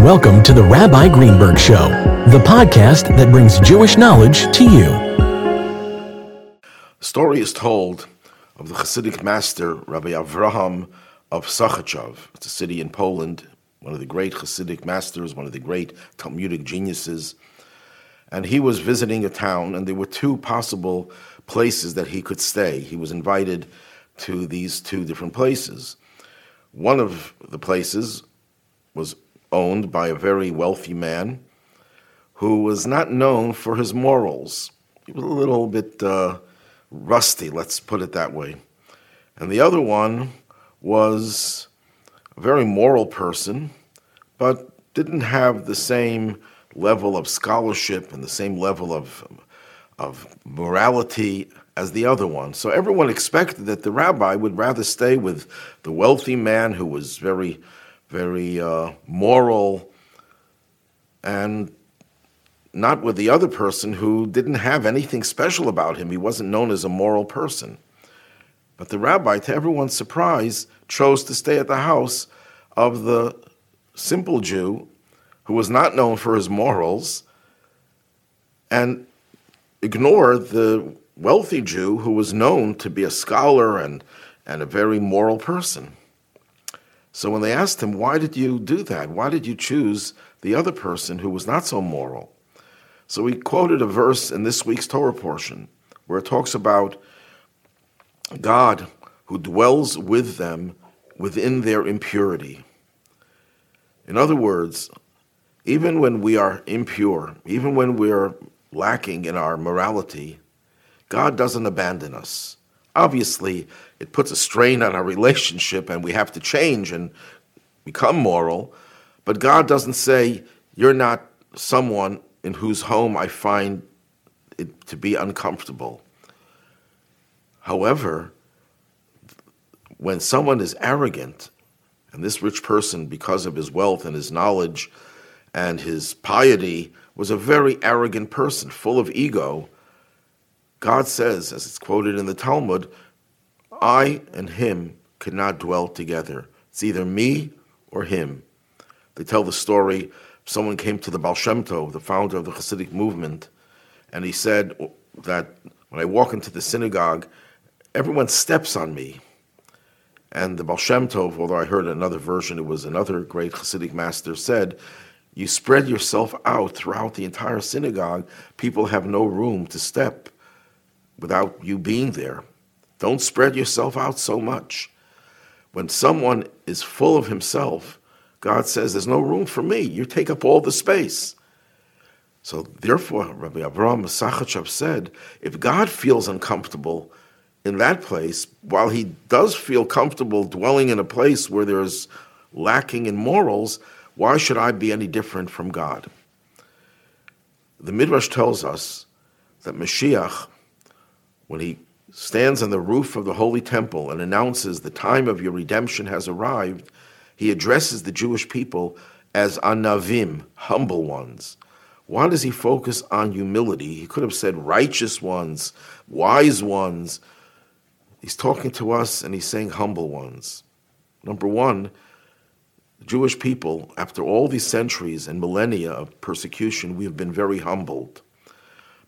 Welcome to the Rabbi Greenberg Show, the podcast that brings Jewish knowledge to you. A story is told of the Hasidic master, Rabbi Avraham of Sachachov. It's a city in Poland, one of the great Hasidic masters, one of the great Talmudic geniuses. And he was visiting a town, and there were two possible places that he could stay. He was invited to these two different places. One of the places was owned by a very wealthy man who was not known for his morals. He was a little bit uh, rusty, let's put it that way. And the other one was a very moral person, but didn't have the same level of scholarship and the same level of, of morality as the other one. So everyone expected that the rabbi would rather stay with the wealthy man who was very very uh, moral, and not with the other person who didn't have anything special about him. He wasn't known as a moral person. But the rabbi, to everyone's surprise, chose to stay at the house of the simple Jew who was not known for his morals and ignored the wealthy Jew who was known to be a scholar and, and a very moral person. So when they asked him, why did you do that? Why did you choose the other person who was not so moral? So he quoted a verse in this week's Torah portion where it talks about God who dwells with them within their impurity. In other words, even when we are impure, even when we're lacking in our morality, God doesn't abandon us. Obviously, it puts a strain on our relationship and we have to change and become moral. But God doesn't say, You're not someone in whose home I find it to be uncomfortable. However, when someone is arrogant, and this rich person, because of his wealth and his knowledge and his piety, was a very arrogant person, full of ego, God says, as it's quoted in the Talmud, I and him cannot dwell together. It's either me or him. They tell the story someone came to the Baal Shem Tov, the founder of the Hasidic movement, and he said that when I walk into the synagogue, everyone steps on me. And the Baal Shem Tov, although I heard another version, it was another great Hasidic master, said, You spread yourself out throughout the entire synagogue, people have no room to step without you being there. Don't spread yourself out so much. When someone is full of himself, God says, There's no room for me. You take up all the space. So, therefore, Rabbi Avraham Sachachev said, if God feels uncomfortable in that place, while he does feel comfortable dwelling in a place where there's lacking in morals, why should I be any different from God? The Midrash tells us that Mashiach when he stands on the roof of the holy temple and announces the time of your redemption has arrived, he addresses the Jewish people as anavim, humble ones. Why does he focus on humility? He could have said righteous ones, wise ones. He's talking to us and he's saying humble ones. Number one, the Jewish people, after all these centuries and millennia of persecution, we have been very humbled.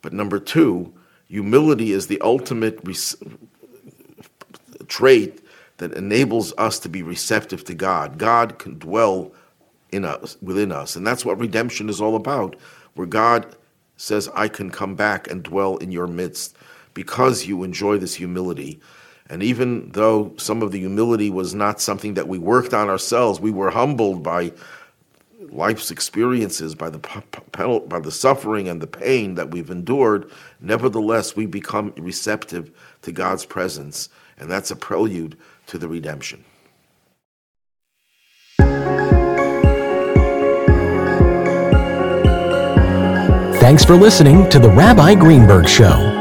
But number two, Humility is the ultimate res- trait that enables us to be receptive to God. God can dwell in us, within us, and that's what redemption is all about. Where God says, "I can come back and dwell in your midst," because you enjoy this humility. And even though some of the humility was not something that we worked on ourselves, we were humbled by life's experiences, by the by the suffering and the pain that we've endured, nevertheless we become receptive to God's presence, and that's a prelude to the redemption. Thanks for listening to the Rabbi Greenberg Show.